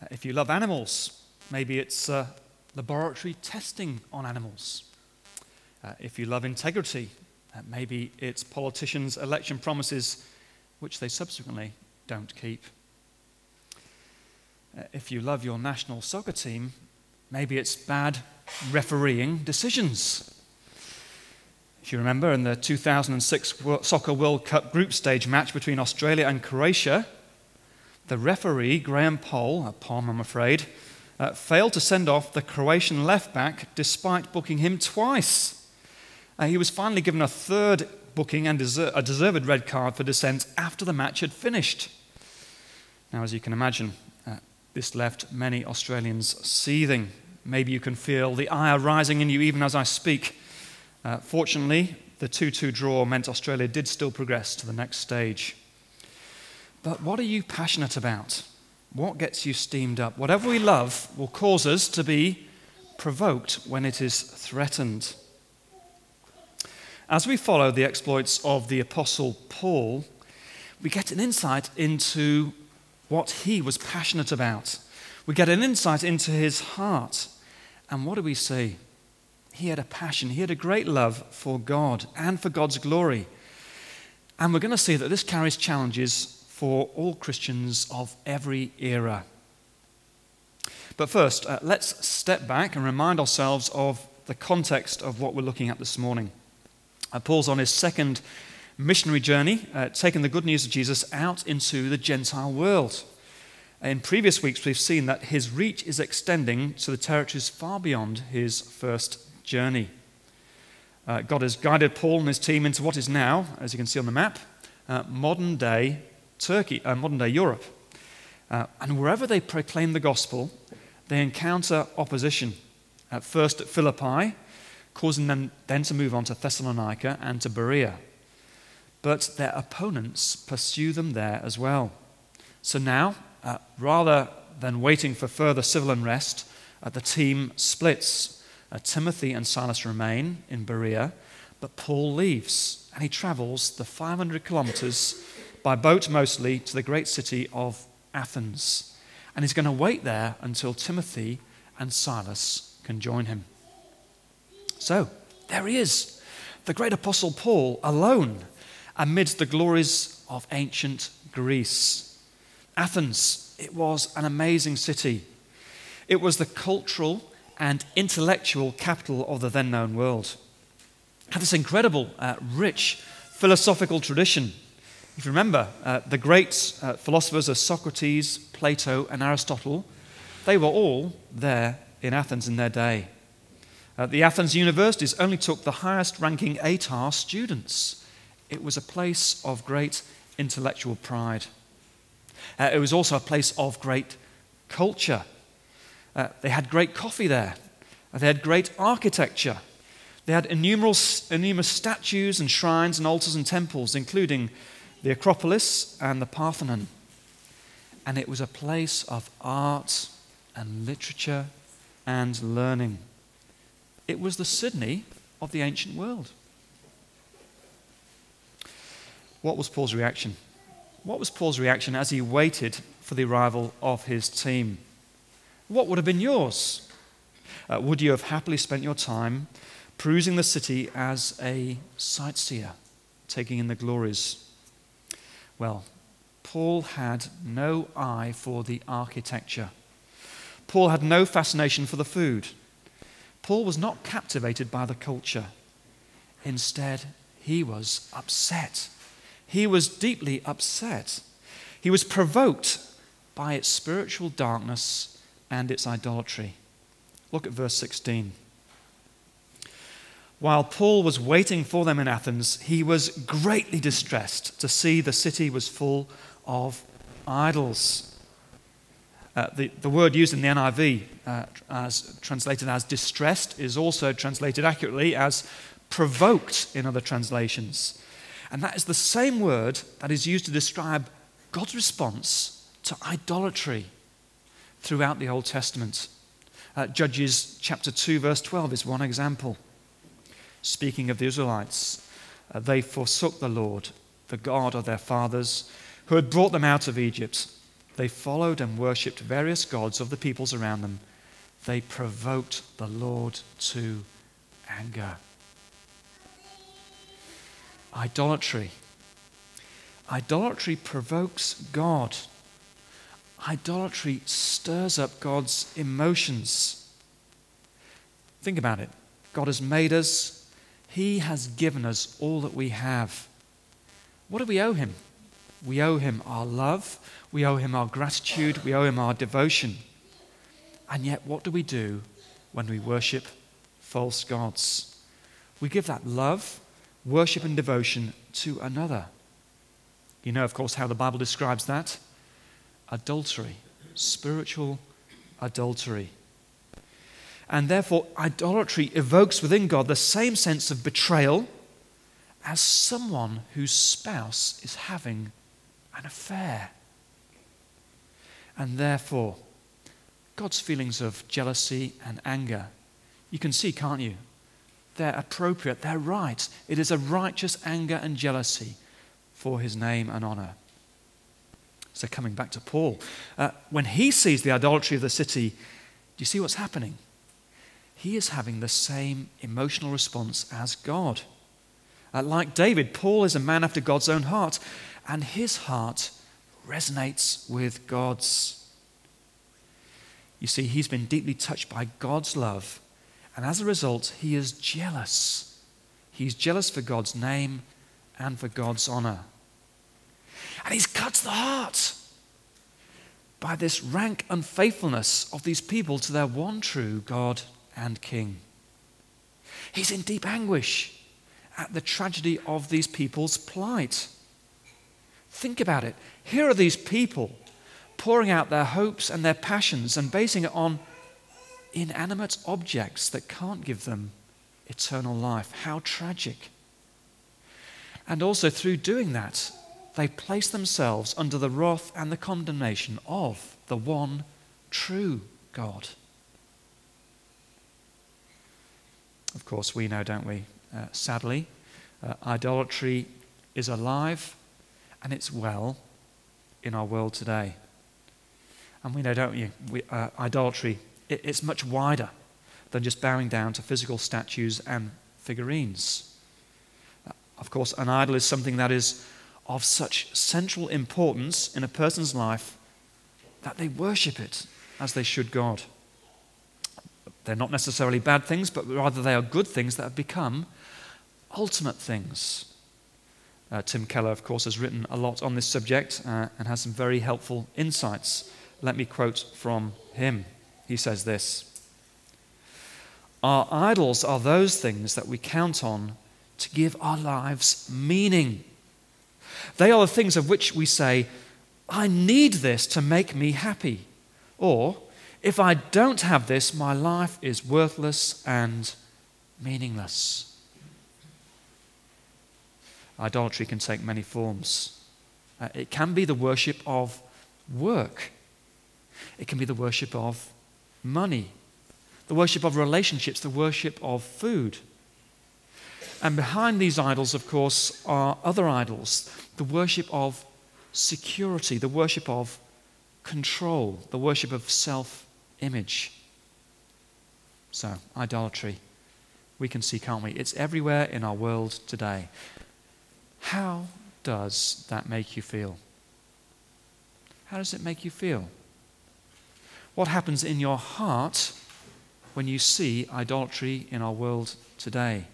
Uh, if you love animals, maybe it's uh, laboratory testing on animals. Uh, if you love integrity, uh, maybe it's politicians' election promises which they subsequently don't keep. Uh, if you love your national soccer team, maybe it's bad refereeing decisions. If you remember, in the 2006 Soccer World Cup group stage match between Australia and Croatia, the referee, Graham Poll, a Palm, I'm afraid, uh, failed to send off the Croatian left back despite booking him twice. Uh, he was finally given a third booking and deser- a deserved red card for dissent after the match had finished. Now, as you can imagine, uh, this left many Australians seething. Maybe you can feel the ire rising in you even as I speak. Uh, fortunately, the 2 2 draw meant Australia did still progress to the next stage. But what are you passionate about? What gets you steamed up? Whatever we love will cause us to be provoked when it is threatened. As we follow the exploits of the Apostle Paul, we get an insight into what he was passionate about. We get an insight into his heart. And what do we see? He had a passion, he had a great love for God and for God's glory. And we're going to see that this carries challenges for all Christians of every era. But first, uh, let's step back and remind ourselves of the context of what we're looking at this morning. Uh, Paul's on his second missionary journey, uh, taking the good news of Jesus out into the Gentile world. In previous weeks, we've seen that his reach is extending to the territories far beyond his first journey. Uh, God has guided Paul and his team into what is now, as you can see on the map, uh, modern day Turkey, uh, modern day Europe. Uh, and wherever they proclaim the gospel, they encounter opposition. At first at Philippi, causing them then to move on to Thessalonica and to Berea. But their opponents pursue them there as well. So now, uh, rather than waiting for further civil unrest, uh, the team splits. Uh, Timothy and Silas remain in Berea, but Paul leaves and he travels the 500 kilometers by boat mostly, to the great city of Athens. And he's going to wait there until Timothy and Silas can join him. So, there he is, the great apostle Paul, alone amidst the glories of ancient Greece. Athens, it was an amazing city. It was the cultural and intellectual capital of the then known world. It had this incredible, uh, rich philosophical tradition if you remember, uh, the great uh, philosophers of Socrates, Plato, and Aristotle, they were all there in Athens in their day. Uh, the Athens universities only took the highest ranking ATAR students. It was a place of great intellectual pride. Uh, it was also a place of great culture. Uh, they had great coffee there, they had great architecture. They had innumerable, innumerable statues and shrines and altars and temples, including the Acropolis and the Parthenon. And it was a place of art and literature and learning. It was the Sydney of the ancient world. What was Paul's reaction? What was Paul's reaction as he waited for the arrival of his team? What would have been yours? Uh, would you have happily spent your time perusing the city as a sightseer, taking in the glories well, Paul had no eye for the architecture. Paul had no fascination for the food. Paul was not captivated by the culture. Instead, he was upset. He was deeply upset. He was provoked by its spiritual darkness and its idolatry. Look at verse 16. While Paul was waiting for them in Athens, he was greatly distressed to see the city was full of idols. Uh, the, the word used in the NIV, uh, as translated as distressed, is also translated accurately as provoked in other translations. And that is the same word that is used to describe God's response to idolatry throughout the Old Testament. Uh, Judges chapter 2, verse 12 is one example speaking of the Israelites, uh, they forsook the Lord, the God of their fathers, who had brought them out of Egypt. they followed and worshipped various gods of the peoples around them. They provoked the Lord to anger. Idolatry. Idolatry provokes God. Idolatry stirs up God's emotions. Think about it. God has made us, He has given us all that we have. What do we owe Him? We owe Him our love, we owe Him our gratitude, we owe Him our devotion. And yet, what do we do when we worship false gods? We give that love, worship, and devotion to another. You know, of course, how the Bible describes that adultery, spiritual adultery. And therefore, idolatry evokes within God the same sense of betrayal as someone whose spouse is having an affair. And therefore, God's feelings of jealousy and anger, you can see, can't you? They're appropriate, they're right. It is a righteous anger and jealousy for his name and honor. So, coming back to Paul, uh, when he sees the idolatry of the city, do you see what's happening? He is having the same emotional response as God. Uh, like David, Paul is a man after God's own heart, and his heart resonates with God's. You see, he's been deeply touched by God's love, and as a result, he is jealous. He's jealous for God's name and for God's honor. And he's cut to the heart by this rank unfaithfulness of these people to their one true God and King. He's in deep anguish at the tragedy of these people's plight. Think about it. Here are these people pouring out their hopes and their passions and basing it on inanimate objects that can't give them eternal life. How tragic. And also, through doing that, they place themselves under the wrath and the condemnation of the one true God. Of course, we know, don't we? Uh, sadly, uh, idolatry is alive and it's well in our world today. And we know, don't you? We, uh, idolatry, it, it's much wider than just bowing down to physical statues and figurines. Of course, an idol is something that is of such central importance in a person's life that they worship it as they should God. They're not necessarily bad things, but rather they are good things that have become ultimate things. Uh, Tim Keller, of course, has written a lot on this subject uh, and has some very helpful insights. Let me quote from him. He says this Our idols are those things that we count on to give our lives meaning. They are the things of which we say, I need this to make me happy. Or, if I don't have this, my life is worthless and meaningless. Idolatry can take many forms. Uh, it can be the worship of work, it can be the worship of money, the worship of relationships, the worship of food. And behind these idols, of course, are other idols the worship of security, the worship of control, the worship of self image. So, idolatry, we can see, can't we? It's everywhere in our world today. How does that make you feel? How does it make you feel? What happens in your heart when you see idolatry in our world today?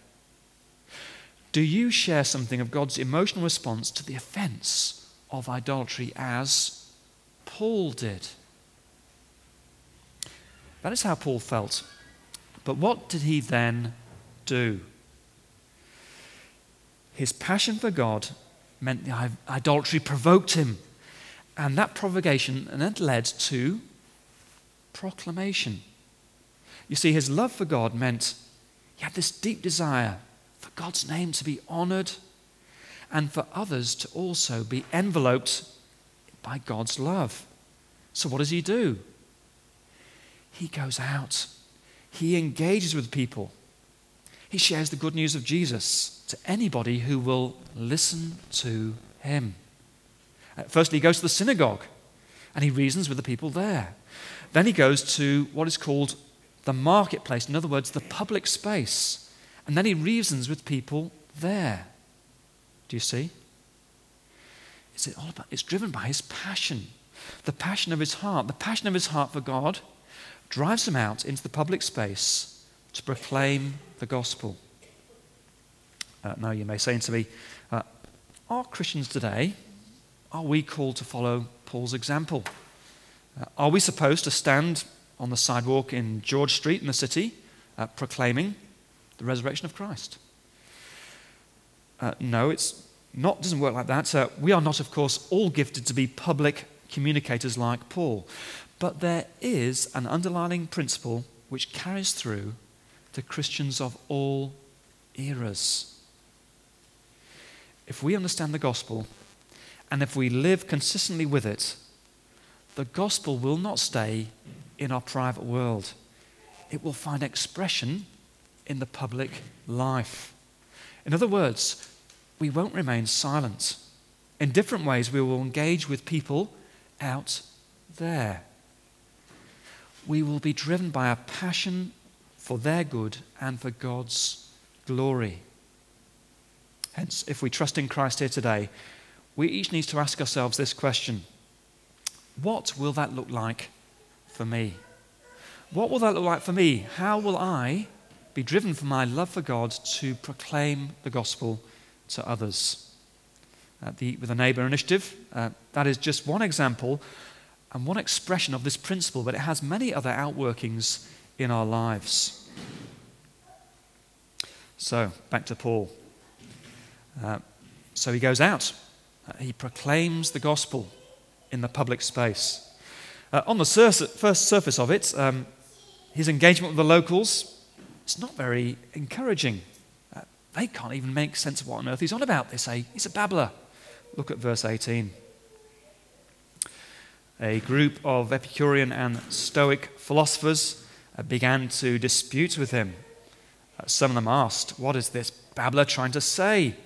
Do you share something of God's emotional response to the offense of idolatry as Paul did? That is how Paul felt. But what did he then do? His passion for God meant the idolatry provoked him. And that provocation that led to proclamation. You see, his love for God meant he had this deep desire for God's name to be honored and for others to also be enveloped by God's love. So, what does he do? He goes out, he engages with people, he shares the good news of Jesus to anybody who will listen to him. Uh, firstly, he goes to the synagogue. and he reasons with the people there. Then he goes to what is called the marketplace, in other words, the public space. And then he reasons with people there. Do you see? It's all about it's driven by his passion. The passion of his heart. The passion of his heart for God drives them out into the public space to proclaim the gospel. Uh, now you may say to me, uh, are Christians today, are we called to follow Paul's example? Uh, are we supposed to stand on the sidewalk in George Street in the city uh, proclaiming the resurrection of Christ? Uh, no, it's not doesn't work like that. Uh, we are not, of course, all gifted to be public communicators like Paul, but there is an underlying principle which carries through to Christians of all eras. If we understand the gospel and if we live consistently with it, the gospel will not stay in our private world. It will find expression in the public life. In other words, we won't remain silent. In different ways, we will engage with people out there. We will be driven by a passion for their good and for God's glory. Hence, if we trust in Christ here today, we each need to ask ourselves this question What will that look like for me? What will that look like for me? How will I be driven from my love for God to proclaim the gospel to others? Uh, the, with the neighbour initiative, uh, that is just one example and one expression of this principle, but it has many other outworkings in our lives. So, back to Paul. Uh, so he goes out, uh, he proclaims the gospel in the public space. Uh, on the sur- first surface of it, um, his engagement with the locals is not very encouraging. Uh, they can't even make sense of what on earth he's on about. They say he's a babbler. Look at verse 18. A group of Epicurean and Stoic philosophers uh, began to dispute with him. Uh, some of them asked, What is this babbler trying to say?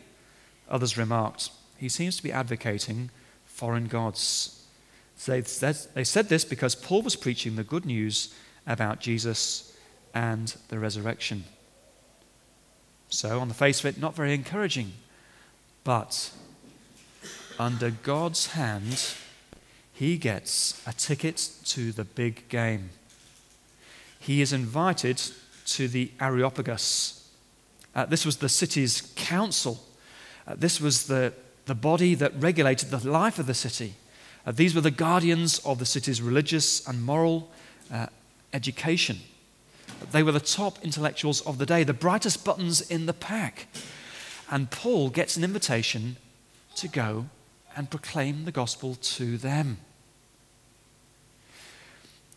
Others remarked, He seems to be advocating foreign gods. They said, they said this because Paul was preaching the good news about Jesus and the resurrection. So, on the face of it, not very encouraging. But under God's hand, he gets a ticket to the big game. He is invited to the Areopagus. Uh, this was the city's council. Uh, this was the, the body that regulated the life of the city. Uh, these were the guardians of the city's religious and moral uh, education. They were the top intellectuals of the day, the brightest buttons in the pack. And Paul gets an invitation to go and proclaim the gospel to them.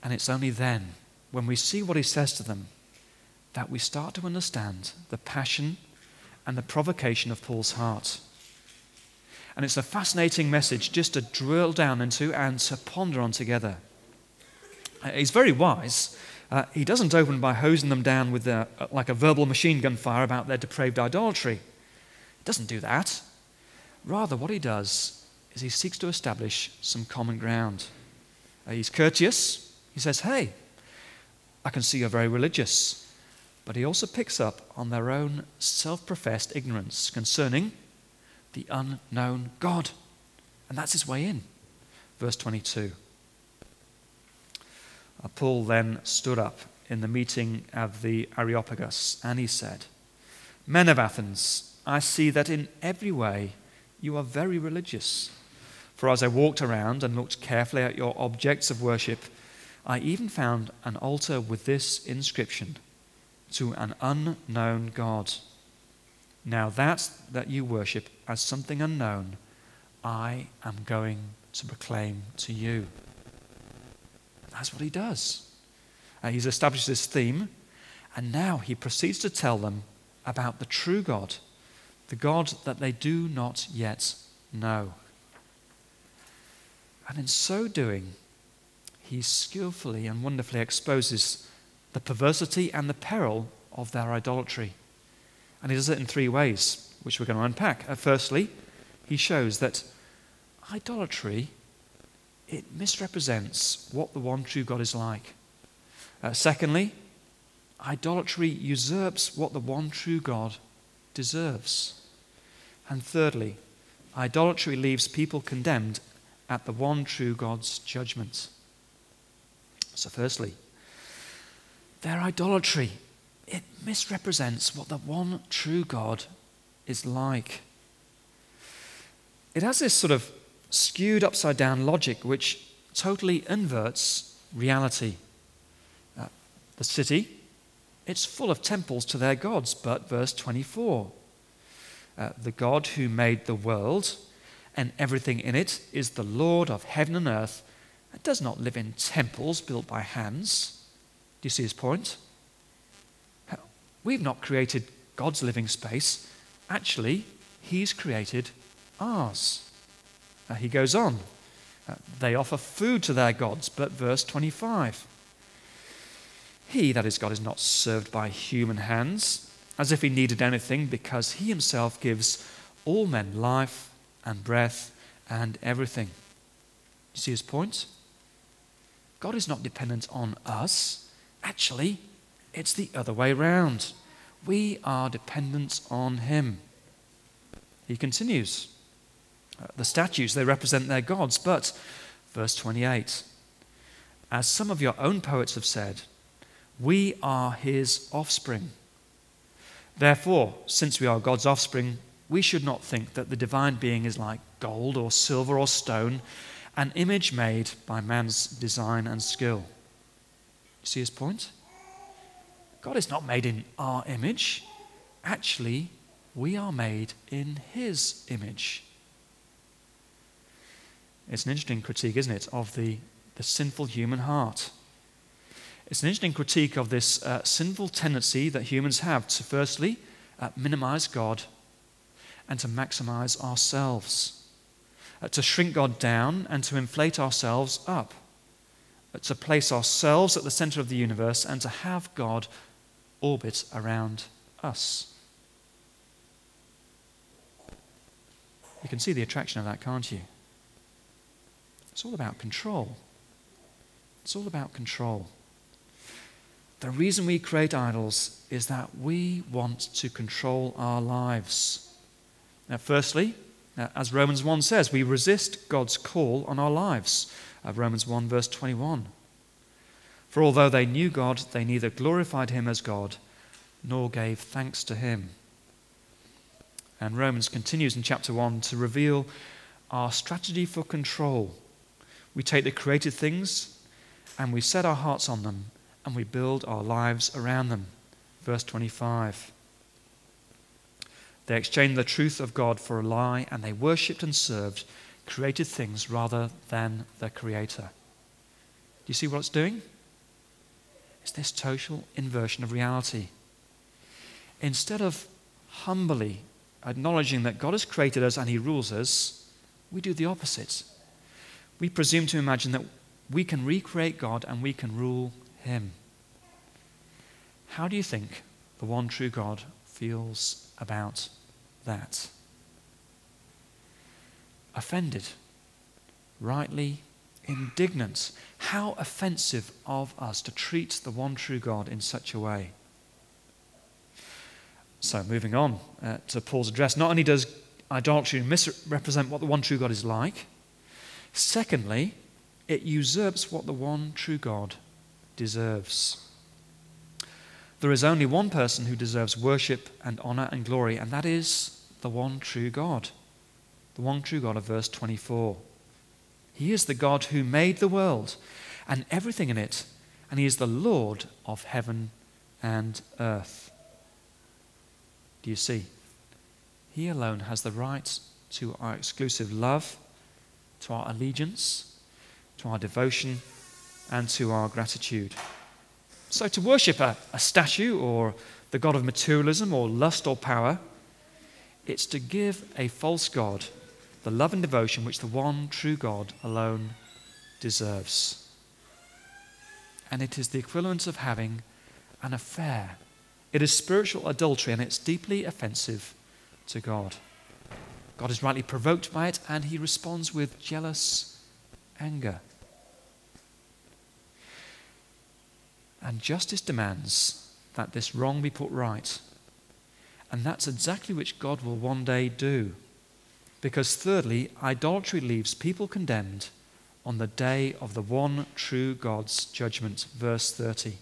And it's only then, when we see what he says to them, that we start to understand the passion and the provocation of Paul's heart. And it's a fascinating message just to drill down into and to ponder on together. Uh, he's very wise. Uh, he doesn't open by hosing them down with a, uh, like a verbal machine gun fire about their depraved idolatry. He doesn't do that. Rather, what he does is he seeks to establish some common ground. Uh, he's courteous. He says, Hey, I can see you're very religious. But he also picks up on their own self professed ignorance concerning the unknown God. And that's his way in. Verse 22. Uh, Paul then stood up in the meeting of the Areopagus and he said, Men of Athens, I see that in every way you are very religious. For as I walked around and looked carefully at your objects of worship, I even found an altar with this inscription To an unknown God. Now that that you worship as something unknown, I am going to proclaim to you. That's what he does. Uh, he's established this theme, and now he proceeds to tell them about the true God, the God that they do not yet know. And in so doing, he skillfully and wonderfully exposes the perversity and the peril of their idolatry. And he does it in three ways, which we're going to unpack. Uh, firstly, he shows that idolatry it misrepresents what the one true God is like. Uh, secondly, idolatry usurps what the one true God deserves. And thirdly, idolatry leaves people condemned at the one true God's judgment. So, firstly, their idolatry, it misrepresents what the one true God is like. It has this sort of skewed upside down logic which totally inverts reality. Uh, the city, it's full of temples to their gods, but verse 24 uh, the God who made the world and everything in it is the Lord of heaven and earth and does not live in temples built by hands. Do you see his point? We've not created God's living space. Actually, he's created ours. Uh, he goes on. Uh, they offer food to their gods, but verse 25. He, that is God, is not served by human hands, as if he needed anything, because he himself gives all men life and breath and everything. You see his point? God is not dependent on us. Actually, it's the other way round. We are dependent on him. He continues. Uh, the statues, they represent their gods, but, verse 28, as some of your own poets have said, we are his offspring. Therefore, since we are God's offspring, we should not think that the divine being is like gold or silver or stone, an image made by man's design and skill. You see his point? God is not made in our image. Actually, we are made in his image. It's an interesting critique, isn't it, of the, the sinful human heart. It's an interesting critique of this uh, sinful tendency that humans have to, firstly, uh, minimize God and to maximize ourselves, to shrink God down and to inflate ourselves up, uh, to place ourselves at the center of the universe and to have God orbit around us. You can see the attraction of that, can't you? It's all about control. It's all about control. The reason we create idols is that we want to control our lives. Now, firstly, uh, as Romans 1 says, we resist God's call on our lives. Uh, Romans 1, verse 21. For although they knew God, they neither glorified him as God nor gave thanks to him. And Romans continues in chapter 1 to reveal our strategy for control. We take the created things and we set our hearts on them and we build our lives around them. Verse 25. They exchanged the truth of God for a lie, and they worshipped and served created things rather than the Creator. Do you see what it's doing? It's this total inversion of reality. Instead of humbly acknowledging that God has created us and He rules us, we do the opposite. We presume to imagine that we can recreate God and we can rule Him. How do you think the one true God feels about that? Offended, rightly indignant. How offensive of us to treat the one true God in such a way. So, moving on uh, to Paul's address, not only does idolatry misrepresent what the one true God is like, secondly, it usurps what the one true God deserves. There is only one person who deserves worship and honor and glory, and that is the one true God. The one true God of verse 24. He is the God who made the world and everything in it, and He is the Lord of heaven and earth. Do you see? He alone has the right to our exclusive love, to our allegiance, to our devotion, and to our gratitude. So, to worship a, a statue or the God of materialism or lust or power, it's to give a false God the love and devotion which the one true God alone deserves. And it is the equivalent of having an affair. It is spiritual adultery and it's deeply offensive to God. God is rightly provoked by it and he responds with jealous anger. And justice demands that this wrong be put right. And that's exactly which God will one day do. Because, thirdly, idolatry leaves people condemned on the day of the one true God's judgment. Verse 30.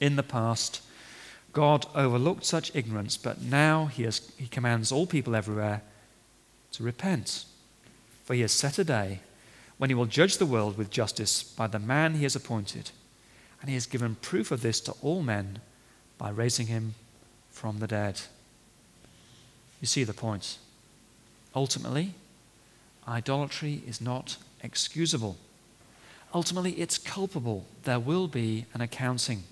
In the past, God overlooked such ignorance, but now he, has, he commands all people everywhere to repent. For he has set a day when he will judge the world with justice by the man he has appointed. And he has given proof of this to all men by raising him from the dead. You see the point. Ultimately, idolatry is not excusable. Ultimately, it's culpable. There will be an accounting.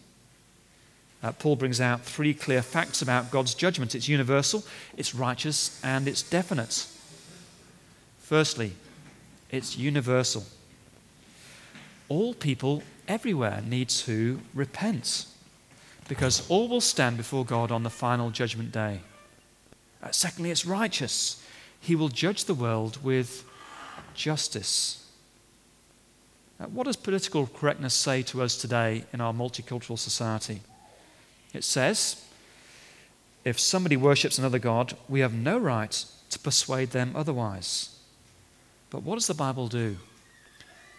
Uh, Paul brings out three clear facts about God's judgment it's universal, it's righteous, and it's definite. Firstly, it's universal. All people everywhere need to repent because all will stand before God on the final judgment day. Uh, secondly, it's righteous. He will judge the world with justice. Uh, what does political correctness say to us today in our multicultural society? It says, if somebody worships another God, we have no right to persuade them otherwise. But what does the Bible do?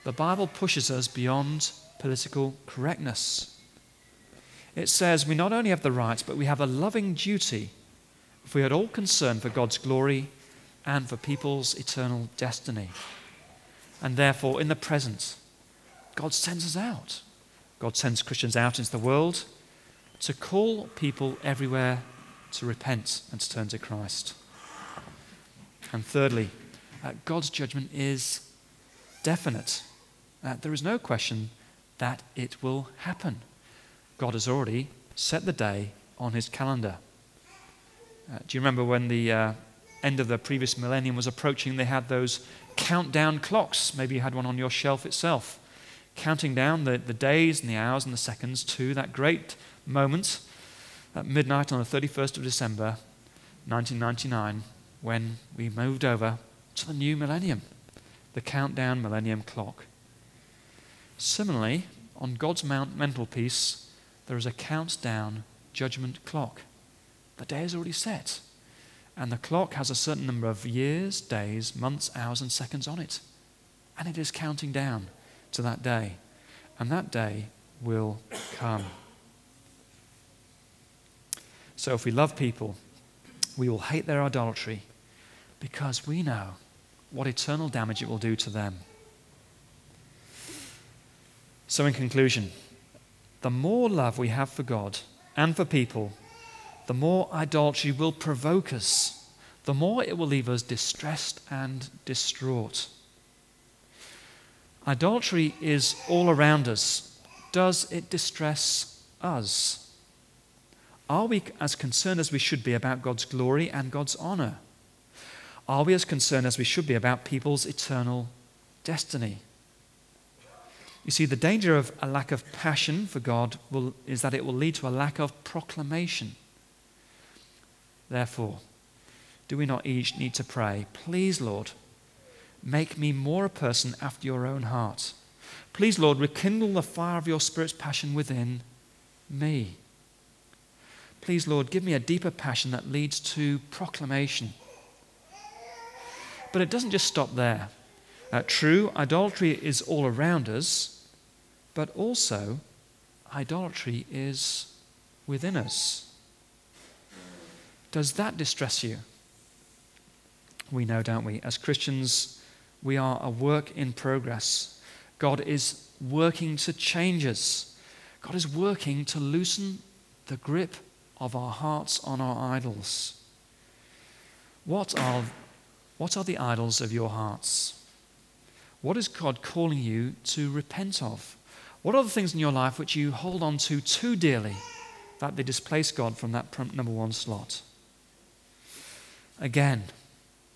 The Bible pushes us beyond political correctness. It says we not only have the right, but we have a loving duty if we are at all concerned for God's glory and for people's eternal destiny. And therefore, in the present, God sends us out. God sends Christians out into the world to call people everywhere to repent and to turn to Christ. And thirdly, uh, God's judgment is definite. Uh, there is no question that it will happen. God has already set the day on his calendar. Uh, do you remember when the uh, end of the previous millennium was approaching? They had those countdown clocks. Maybe you had one on your shelf itself, counting down the, the days and the hours and the seconds to that great moment at midnight on the 31st of December 1999 when we moved over to the new millennium, the countdown millennium clock. Similarly, on God's mount mantelpiece, there is a countdown judgment clock. The day is already set, and the clock has a certain number of years, days, months, hours, and seconds on it. And it is counting down to that day. And that day will come. So if we love people, we will hate their idolatry because we know what eternal damage it will do to them. So, in conclusion, the more love we have for God and for people, the more idolatry will provoke us, the more it will leave us distressed and distraught. Idolatry is all around us. Does it distress us? Are we as concerned as we should be about God's glory and God's honor? Are we as concerned as we should be about people's eternal destiny? You see, the danger of a lack of passion for God will, is that it will lead to a lack of proclamation. Therefore, do we not each need to pray, Please, Lord, make me more a person after your own heart? Please, Lord, rekindle the fire of your Spirit's passion within me. Please, Lord, give me a deeper passion that leads to proclamation. But it doesn't just stop there. Uh, true, idolatry is all around us, but also idolatry is within us. Does that distress you? We know, don't we? As Christians, we are a work in progress. God is working to change us, God is working to loosen the grip of our hearts on our idols. What are, what are the idols of your hearts? What is God calling you to repent of? What are the things in your life which you hold on to too dearly that they displace God from that number one slot? Again,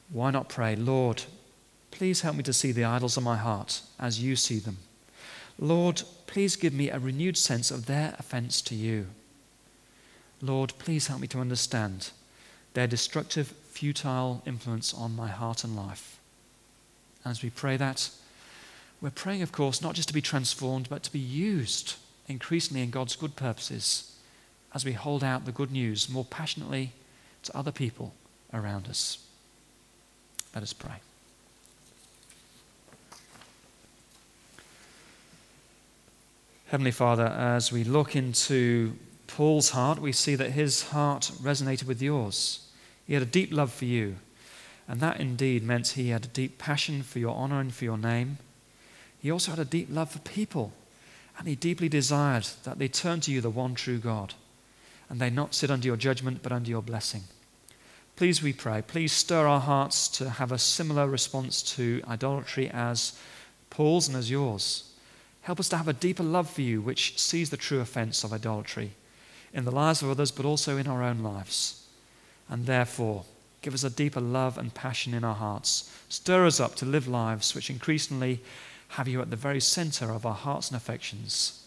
why not pray, Lord, please help me to see the idols of my heart as you see them. Lord, please give me a renewed sense of their offense to you. Lord, please help me to understand their destructive, futile influence on my heart and life. And as we pray that, we're praying, of course, not just to be transformed, but to be used increasingly in God's good purposes as we hold out the good news more passionately to other people around us. Let us pray. Heavenly Father, as we look into Paul's heart, we see that his heart resonated with yours. He had a deep love for you, and that indeed meant he had a deep passion for your honor and for your name. He also had a deep love for people, and he deeply desired that they turn to you, the one true God, and they not sit under your judgment, but under your blessing. Please, we pray, please stir our hearts to have a similar response to idolatry as Paul's and as yours. Help us to have a deeper love for you, which sees the true offense of idolatry in the lives of others, but also in our own lives. And therefore, give us a deeper love and passion in our hearts. Stir us up to live lives which increasingly have you at the very center of our hearts and affections,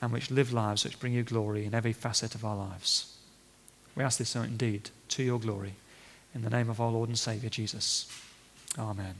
and which live lives which bring you glory in every facet of our lives. We ask this so indeed to your glory. In the name of our Lord and Savior Jesus. Amen.